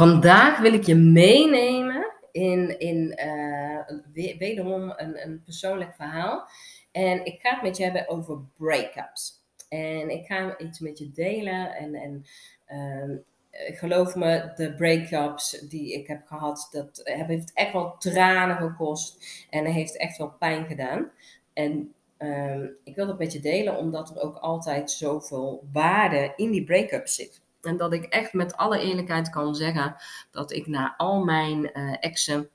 Vandaag wil ik je meenemen in, in uh, wederom een, een persoonlijk verhaal. En ik ga het met je hebben over breakups. En ik ga iets met je delen. En, en uh, geloof me, de breakups die ik heb gehad, dat heeft echt wel tranen gekost. En heeft echt wel pijn gedaan. En uh, ik wil dat met je delen, omdat er ook altijd zoveel waarde in die breakups zit. En dat ik echt met alle eerlijkheid kan zeggen dat ik na al mijn uh, exen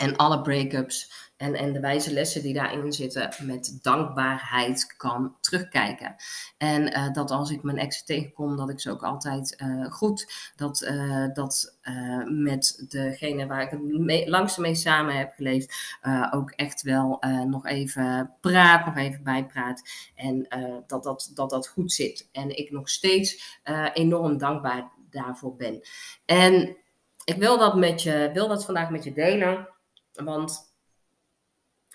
en alle breakups en, en de wijze lessen die daarin zitten met dankbaarheid kan terugkijken. En uh, dat als ik mijn ex tegenkom, dat ik ze ook altijd uh, goed, dat, uh, dat met degene waar ik het langste mee samen heb geleefd, ook echt wel nog even praat, nog even bijpraat. En dat, dat, dat dat goed zit. En ik nog steeds enorm dankbaar daarvoor ben. En ik wil dat, met je, wil dat vandaag met je delen. Want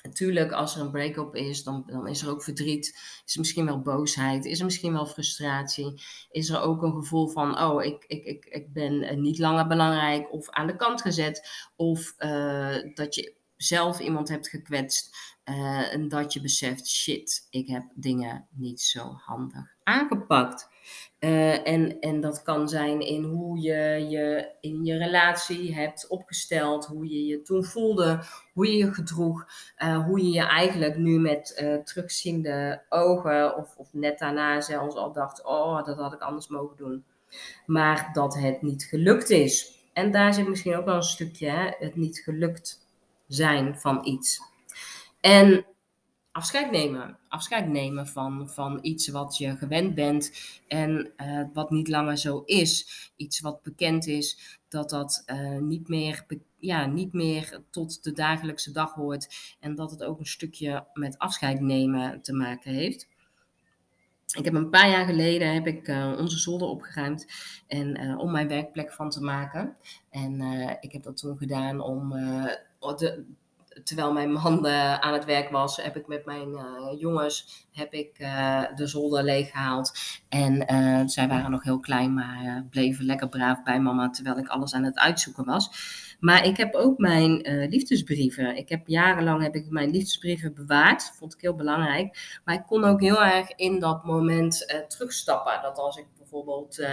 Natuurlijk, als er een break-up is, dan, dan is er ook verdriet. Is er misschien wel boosheid? Is er misschien wel frustratie? Is er ook een gevoel van: oh, ik, ik, ik, ik ben eh, niet langer belangrijk of aan de kant gezet? Of uh, dat je zelf iemand hebt gekwetst uh, en dat je beseft: shit, ik heb dingen niet zo handig aangepakt. Uh, en, en dat kan zijn in hoe je je in je relatie hebt opgesteld, hoe je je toen voelde, hoe je je gedroeg, uh, hoe je je eigenlijk nu met terugziende ogen of, of net daarna zelfs al dacht, oh, dat had ik anders mogen doen. Maar dat het niet gelukt is. En daar zit misschien ook wel een stukje hè, het niet gelukt zijn van iets. En afscheid nemen. Afscheid nemen van, van iets wat je gewend bent en uh, wat niet langer zo is. Iets wat bekend is, dat dat uh, niet, meer, ja, niet meer tot de dagelijkse dag hoort. En dat het ook een stukje met afscheid nemen te maken heeft. Ik heb een paar jaar geleden heb ik uh, onze zolder opgeruimd en, om mijn werkplek van te maken. En ik heb dat toen gedaan om de, terwijl mijn man aan het werk was, heb ik met mijn uh, jongens heb ik, uh, de zolder leeggehaald. En zij waren nog heel klein, maar bleven lekker braaf bij mama terwijl ik alles aan het uitzoeken was. Maar ik heb ook mijn liefdesbrieven. Ik heb jarenlang heb ik mijn liefdesbrieven bewaard. Vond ik heel belangrijk. Maar ik kon ook heel erg in dat moment terugstappen. Dat als ik bijvoorbeeld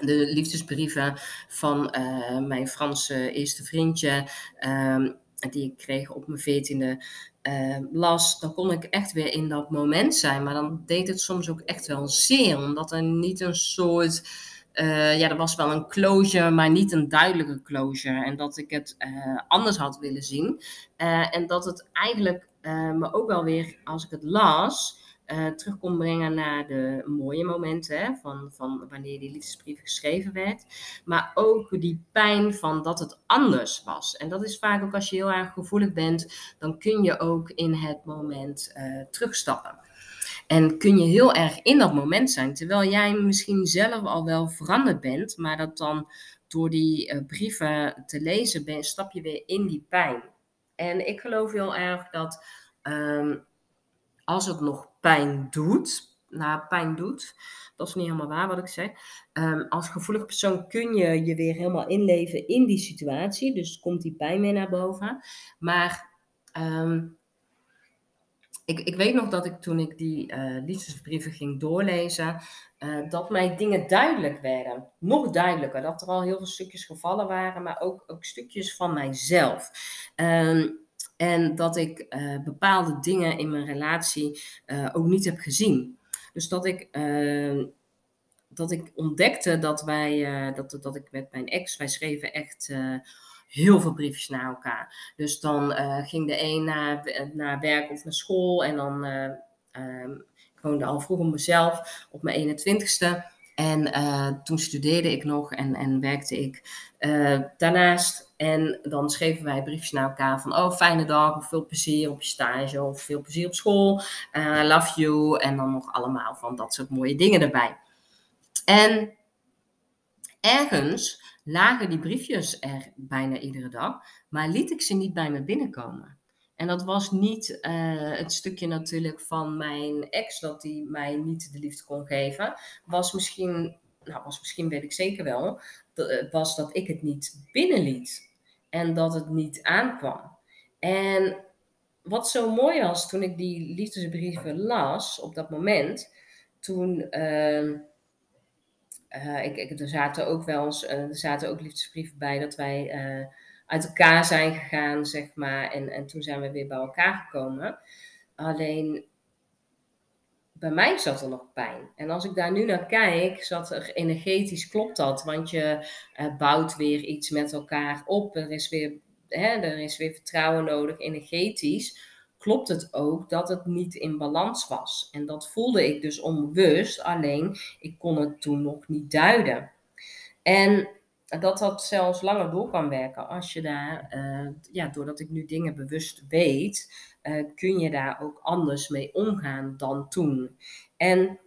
de liefdesbrieven van uh, mijn Franse eerste vriendje. Um, die ik kreeg op mijn veertiende uh, las, dan kon ik echt weer in dat moment zijn. Maar dan deed het soms ook echt wel zeer, omdat er niet een soort. Uh, ja, er was wel een closure, maar niet een duidelijke closure. En dat ik het uh, anders had willen zien. En dat het eigenlijk me ook wel weer, als ik het las, uh, terug kon brengen naar de mooie momenten hè, van, van wanneer die liefdesbrief geschreven werd. Maar ook die pijn van dat het anders was. En dat is vaak ook als je heel erg gevoelig bent, dan kun je ook in het moment uh, terugstappen. En kun je heel erg in dat moment zijn, terwijl jij misschien zelf al wel veranderd bent, maar dat dan door die uh, brieven te lezen stap je weer in die pijn. En ik geloof heel erg dat um, als het nog pijn doet, nou, pijn doet, dat is niet helemaal waar wat ik zeg. Um, als gevoelig persoon kun je je weer helemaal inleven in die situatie, dus komt die pijn mee naar boven. Maar um, ik, ik, weet nog dat ik toen ik die uh, liefdesbrieven ging doorlezen, uh, dat mij dingen duidelijk werden. Nog duidelijker. Dat er al heel veel stukjes gevallen waren, maar ook, ook stukjes van mijzelf. Um, en dat ik uh, bepaalde dingen in mijn relatie uh, ook niet heb gezien. Dus dat ik, uh, dat ik ontdekte dat wij, dat, dat ik met mijn ex, wij schreven echt heel veel briefjes naar elkaar. Dus dan ging de een naar, naar werk of naar school en dan ehm, ik woonde al vroeg om mezelf op mijn 21ste. En toen studeerde ik nog en, en werkte ik daarnaast. En dan schreven wij briefjes naar elkaar van, oh, fijne dag, veel plezier op je stage, of veel plezier op school, uh, love you, en dan nog allemaal van dat soort mooie dingen erbij. En ergens lagen die briefjes er bijna iedere dag, maar liet ik ze niet bij me binnenkomen. En dat was niet uh, het stukje natuurlijk van mijn ex dat hij mij niet de liefde kon geven. Was misschien nou was misschien weet ik zeker wel, was dat ik het niet binnenliet. En dat het niet aankwam. En wat zo mooi was toen ik die liefdesbrieven las op dat moment, toen. Uh, uh, ik, ik, er zaten ook wel eens, uh, er zaten ook liefdesbrieven bij dat wij uh, uit elkaar zijn gegaan, zeg maar. En, en toen zijn we weer bij elkaar gekomen. Alleen bij mij zat er nog pijn. En als ik daar nu naar kijk, zat er energetisch klopt dat. Want je bouwt weer iets met elkaar op. Er is weer, hè, er is weer vertrouwen nodig, energetisch klopt het ook dat het niet in balans was. En dat voelde ik dus onbewust, alleen ik kon het toen nog niet duiden. En dat dat zelfs langer door kan werken als je daar, uh, ja, doordat ik nu dingen bewust weet, uh, kun je daar ook anders mee omgaan dan toen. En,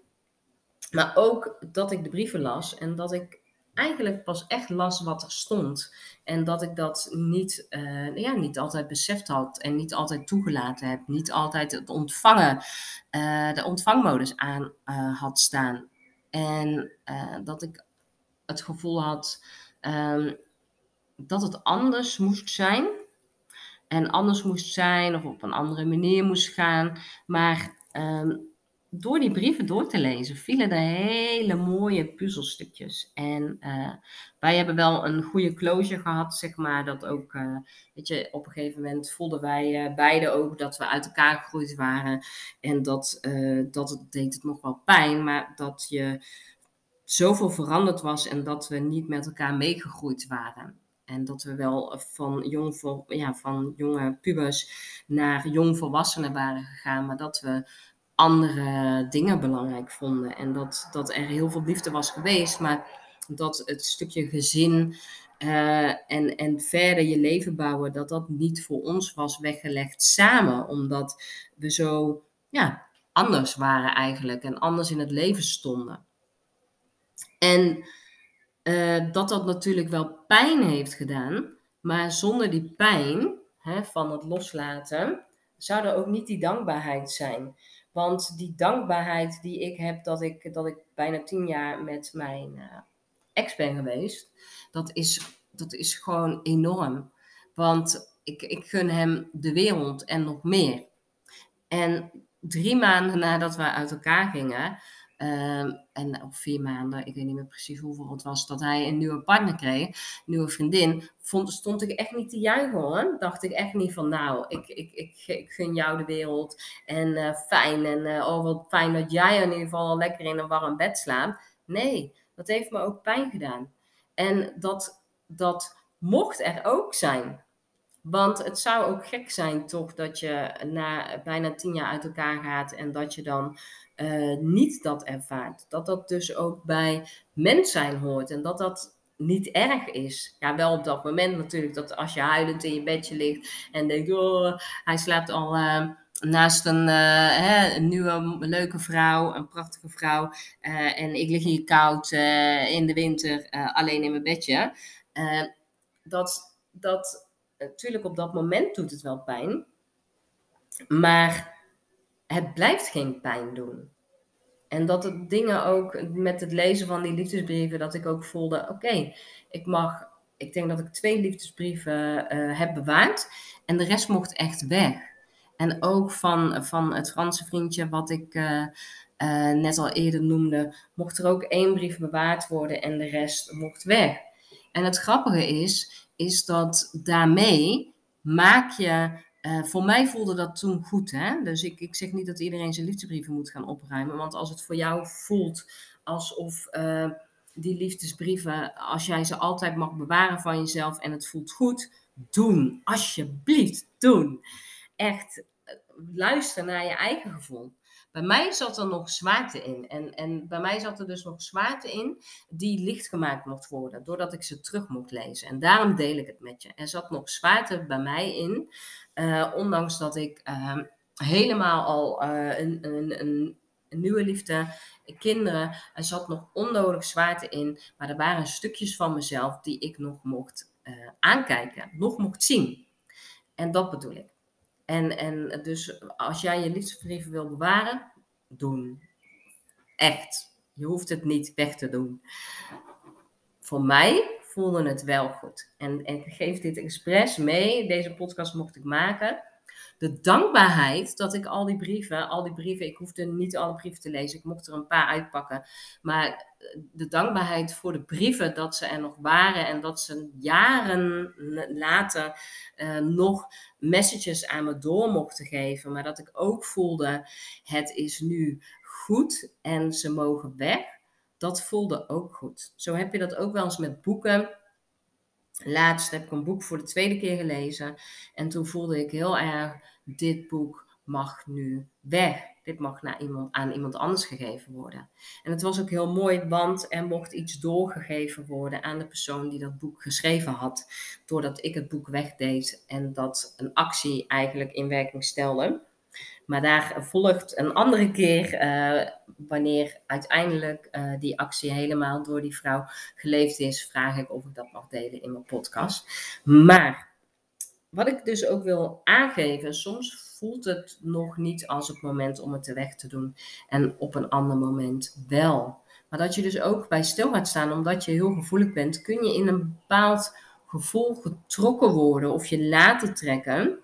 maar ook dat ik de brieven las en dat ik eigenlijk pas echt las wat er stond. En dat ik dat niet, uh, ja, niet altijd beseft had en niet altijd toegelaten heb. Niet altijd het ontvangen, de ontvangmodus aan had staan. En dat ik het gevoel had um, dat het anders moest zijn. En anders moest zijn of op een andere manier moest gaan. Maar um, door die brieven door te lezen vielen er hele mooie puzzelstukjes. En uh, wij hebben wel een goede closure gehad, zeg maar. Dat ook, uh, weet je, op een gegeven moment voelden wij uh, beide ook dat we uit elkaar gegroeid waren. En dat, dat het, deed het nog wel pijn, maar dat je zoveel veranderd was en dat we niet met elkaar meegegroeid waren. En dat we wel van, jong, ja, van jonge pubers naar jong volwassenen waren gegaan, maar dat we andere dingen belangrijk vonden. En dat, dat er heel veel liefde was geweest, maar dat het stukje gezin uh, en, en verder je leven bouwen, dat dat niet voor ons was weggelegd samen, omdat we zo ja, anders waren eigenlijk en anders in het leven stonden. En uh, dat dat natuurlijk wel pijn heeft gedaan, maar zonder die pijn hè, van het loslaten zou er ook niet die dankbaarheid zijn. Want die dankbaarheid die ik heb dat ik, dat ik bijna tien jaar met mijn uh, ex ben geweest, dat is, dat is gewoon enorm. Want ik, ik gun hem de wereld en nog meer. En drie maanden nadat we uit elkaar gingen, Ehm, en op vier maanden, ik weet niet meer precies hoeveel het was, dat hij een nieuwe partner kreeg, een nieuwe vriendin, vond, stond ik echt niet te juichen hoor. Dacht ik echt niet van, nou, ik, ik, ik, ik gun jou de wereld en uh, fijn en uh, wat fijn dat jij in ieder geval lekker in een warm bed slaapt. Nee, dat heeft me ook pijn gedaan. En dat, dat mocht er ook zijn. Want het zou ook gek zijn toch dat je na bijna tien jaar uit elkaar gaat en dat je dan uh, niet dat ervaart. Dat dat dus ook bij mens zijn hoort en dat dat niet erg is. Ja, wel op dat moment natuurlijk, dat als je huilend in je bedje ligt en denkt, oh, hij slaapt al uh, naast een, uh, hè, een, nieuwe leuke vrouw, een prachtige vrouw, en ik lig hier koud in de winter alleen in mijn bedje. dat, dat, natuurlijk op dat moment doet het wel pijn, maar het blijft geen pijn doen. En dat het dingen ook met het lezen van die liefdesbrieven, dat ik ook voelde: oké, ik mag, ik denk dat ik twee liefdesbrieven uh, heb bewaard en de rest mocht echt weg. En ook van, van het Franse vriendje, wat ik uh, uh, net al eerder noemde, mocht er ook één brief bewaard worden en de rest mocht weg. En het grappige is, is dat daarmee maak je uh, voor mij voelde dat toen goed. Hè? Dus ik, ik zeg niet dat iedereen zijn liefdesbrieven moet gaan opruimen. Want als het voor jou voelt alsof uh, die liefdesbrieven, als jij ze altijd mag bewaren van jezelf en het voelt goed, doen. Alsjeblieft, doen. Echt, eh, luister naar je eigen gevoel. Bij mij zat er nog zwaarte in. En, en bij mij zat er dus nog zwaarte in die licht gemaakt mocht worden. Doordat ik ze terug mocht lezen. En daarom deel ik het met je. Er zat nog zwaarte bij mij in. Uh, ondanks dat ik uh, helemaal al uh, een, een, een, nieuwe liefde, kinderen. Er zat nog onnodig zwaarte in. Maar er waren stukjes van mezelf die ik nog mocht aankijken. Nog mocht zien. En dat bedoel ik. En, en dus als jij je liefdesbrieven wil bewaren, doen. Echt. Je hoeft het niet weg te doen. Voor mij voelde het wel goed. En, ik geef dit expres mee. Deze podcast mocht ik maken de dankbaarheid dat ik al die brieven, al die brieven, ik hoefde niet alle brieven te lezen, ik mocht er een paar uitpakken. Maar eh, de dankbaarheid voor de brieven dat ze er nog waren en dat ze jaren later uh, nog messages aan me door mochten geven. Maar dat ik ook voelde, het is nu goed en ze mogen weg. Dat voelde ook goed. Zo heb je dat ook wel eens met boeken Laatst heb ik een boek voor de tweede keer gelezen. En toen voelde ik heel erg, dit boek mag nu weg. Dit mag naar iemand, aan iemand anders gegeven worden. En het was ook heel mooi, want er mocht iets doorgegeven worden aan de persoon die dat boek geschreven had. Doordat ik het boek wegdeed en dat een actie eigenlijk in werking stelde. Maar daar volgt een andere keer, uh, wanneer uiteindelijk uh, die actie helemaal door die vrouw geleefd is, vraag ik of ik dat mag delen in mijn podcast. Maar wat ik dus ook wil aangeven, soms voelt het nog niet als het moment om het te weg te doen en op een ander moment wel. Maar dat je dus ook bij stil gaat staan, omdat je heel gevoelig bent, kun je in een bepaald gevoel getrokken worden of je laten trekken,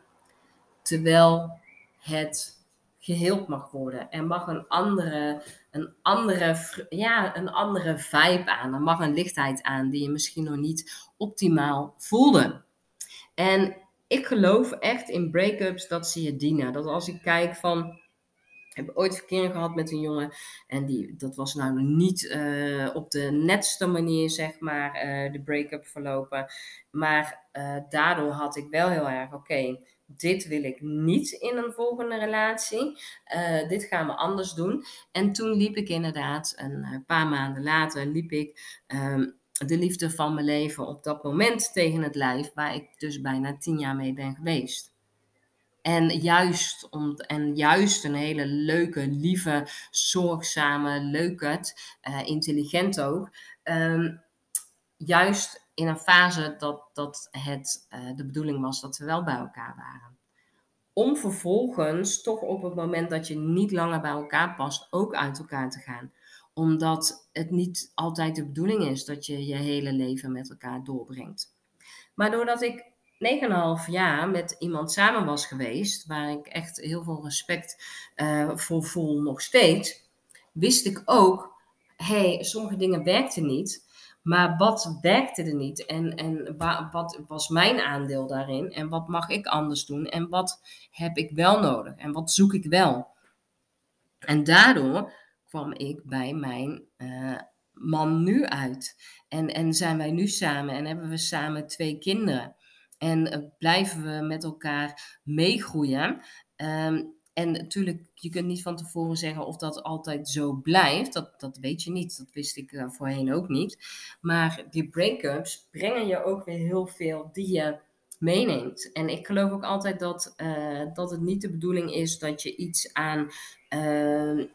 terwijl het geheeld mag worden. Er mag een andere, een andere, ja, een andere vibe aan. Er mag een lichtheid aan die je misschien nog niet optimaal voelde. En ik geloof echt in break-ups dat ze je dienen. Dat als ik kijk van. Ik heb ooit verkering gehad met een jongen. En die, dat was nou niet uh, op de netste manier, zeg maar, uh, de break-up verlopen. Maar uh, daardoor had ik wel heel erg, oké, dit wil ik niet in een volgende relatie. Uh, dit gaan we anders doen. En toen liep ik inderdaad, een eh, paar maanden later, liep ik um, de liefde van mijn leven op dat moment tegen het lijf, waar ik dus bijna tien jaar mee ben geweest. En juist, om, en juist een hele leuke, lieve, zorgzame, leuke, uh, intelligent ook. Um, juist in een fase dat, dat het uh, de bedoeling was dat we wel bij elkaar waren. Om vervolgens toch op het moment dat je niet langer bij elkaar past, ook uit elkaar te gaan. Omdat het niet altijd de bedoeling is dat je je hele leven met elkaar doorbrengt. Maar doordat ik 9,5 jaar met iemand samen was geweest, waar ik echt heel veel respect uh, voor voel nog steeds, wist ik ook, hé, hey, sommige dingen werkten niet. Maar wat werkte er niet? En, en wat was mijn aandeel daarin? En wat mag ik anders doen? En wat heb ik wel nodig? En wat zoek ik wel? En daardoor kwam ik bij mijn uh, man nu uit. En, en zijn wij nu samen en hebben we samen twee kinderen. En uh, blijven we met elkaar meegroeien. Um, en natuurlijk, je kunt niet van tevoren zeggen of dat altijd zo blijft. Dat, dat weet je niet. Dat wist ik uh, voorheen ook niet. Maar die break-ups brengen je ook weer heel veel die je meeneemt. En ik geloof ook altijd dat, uh, dat het niet de bedoeling is dat je iets aan. Uh,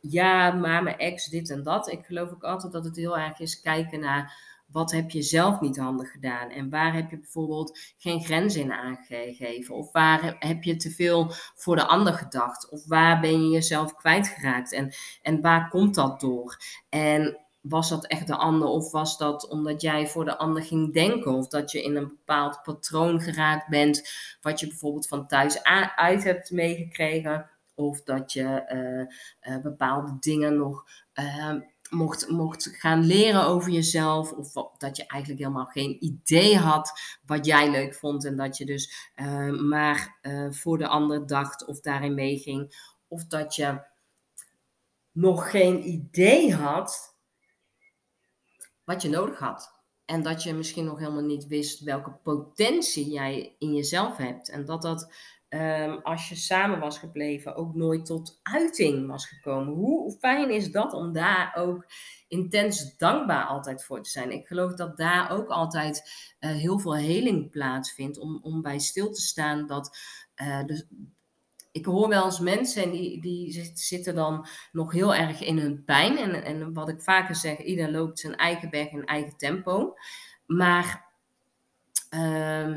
ja, maar mijn ex, dit en dat. Ik geloof ook altijd dat het heel erg is kijken naar wat heb je zelf niet handig gedaan? En waar heb je bijvoorbeeld geen grens in aangegeven? Of waar heb je te veel voor de ander gedacht? Of waar ben je jezelf kwijtgeraakt? En, en waar komt dat door? En was dat echt de ander? Of was dat omdat jij voor de ander ging denken? Of dat je in een bepaald patroon geraakt bent, wat je bijvoorbeeld van thuis uit hebt meegekregen? Of dat je uh, uh, bepaalde dingen nog uh, mocht, mocht gaan leren over jezelf. Of dat je eigenlijk helemaal geen idee had wat jij leuk vond. En dat je dus uh, maar uh, voor de ander dacht of daarin meeging. Of dat je nog geen idee had wat je nodig had. En dat je misschien nog helemaal niet wist welke potentie jij in jezelf hebt. En dat dat um, als je samen was gebleven, ook nooit tot uiting was gekomen. Hoe fijn is dat om daar ook intens dankbaar altijd voor te zijn? Ik geloof dat daar ook altijd uh, heel veel heling plaatsvindt. Om, om bij stil te staan dat. Uh, de, ik hoor wel eens mensen en die, die zitten dan nog heel erg in hun pijn. En, en wat ik vaker zeg, ieder loopt zijn eigen weg in eigen tempo. Maar. Uh,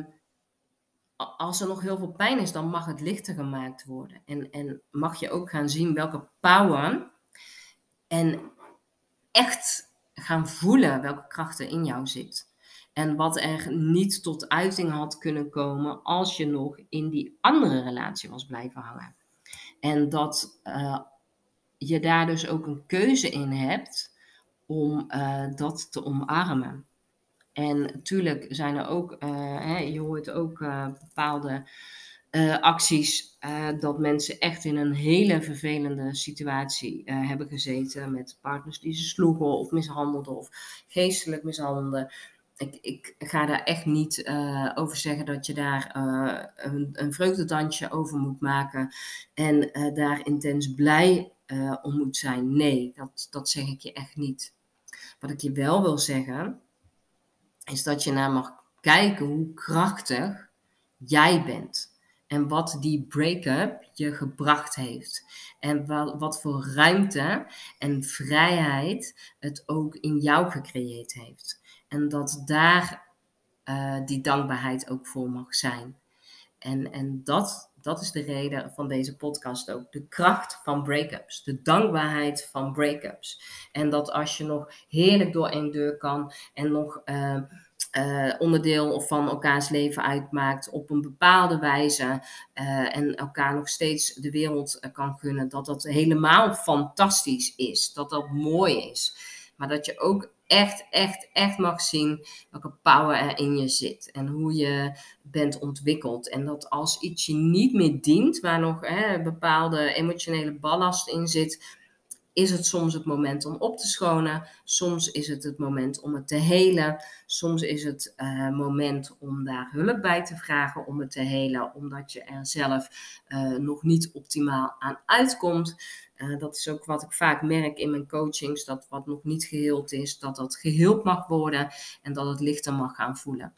als er nog heel veel pijn is, dan mag het lichter gemaakt worden. En, en mag je ook gaan zien welke power en echt gaan voelen welke krachten in jou zit. En wat er niet tot uiting had kunnen komen als je nog in die andere relatie was blijven hangen. En dat uh, je daar dus ook een keuze in hebt om uh, dat te omarmen. En natuurlijk zijn er ook, uh, hè, je hoort ook bepaalde acties dat mensen echt in een hele vervelende situatie hebben gezeten met partners die ze sloegen of mishandelden of geestelijk mishandelden ik, ik ga daar echt niet over zeggen dat je daar een, vreugdedansje over moet maken en daar intens blij om moet zijn. Nee, dat, dat zeg ik je echt niet. Wat ik je wel wil zeggen, is dat je naar mag kijken hoe krachtig jij bent. En wat die break-up je gebracht heeft. En wat, voor ruimte en vrijheid het ook in jou gecreëerd heeft. En dat daar uh, die dankbaarheid ook voor mag zijn. En, en dat, dat is de reden van deze podcast ook. De kracht van break-ups. De dankbaarheid van break-ups. En dat als je nog heerlijk door één deur kan en nog uh, uh, onderdeel van elkaars leven uitmaakt op een bepaalde wijze uh, en elkaar nog steeds de wereld kan gunnen, dat dat helemaal fantastisch is, dat dat mooi is. Maar dat je ook echt, echt, echt mag zien welke power er in je zit. En hoe je bent ontwikkeld. En dat als iets je niet meer dient, waar nog hè, bepaalde emotionele ballast in zit, is het soms het moment om op te schonen. Soms is het het moment om het te helen. Soms is het uh, moment om daar hulp bij te vragen om het te helen, omdat je er zelf uh, nog niet optimaal aan uitkomt. Uh, dat is ook wat ik vaak merk in mijn coachings, dat wat nog niet geheeld is, dat dat geheeld mag worden en dat het lichter mag gaan voelen.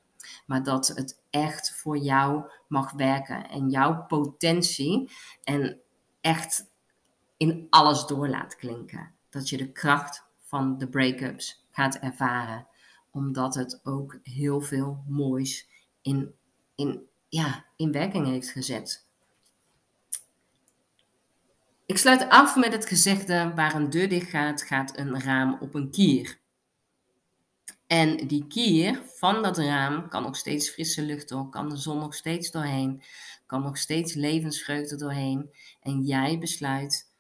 Maar dat het echt voor jou mag werken en jouw potentie en echt in alles door laat klinken. Dat je de kracht van de break-ups gaat ervaren, omdat het ook heel veel moois in, in, ja, in werking heeft gezet. Ik sluit af met het gezegde: waar een deur dicht gaat, gaat een raam op een kier. En die kier van dat raam kan nog steeds frisse lucht door, kan de zon nog steeds doorheen, kan nog steeds levensvreugde doorheen. En jij besluit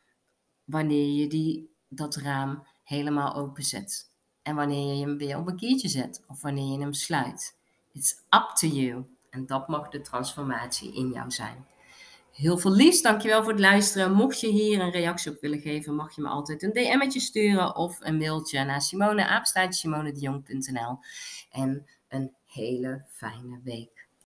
wanneer je die, dat raam helemaal openzet. En wanneer je hem weer op een kiertje zet of wanneer je hem sluit. It's up to you. En dat mag de transformatie in jou zijn. Heel veel liefst, dankjewel voor het luisteren. Mocht je hier een reactie op willen geven, mag je me altijd een DM'tje sturen of een mailtje naar Simone, apenstaartje En een hele fijne week.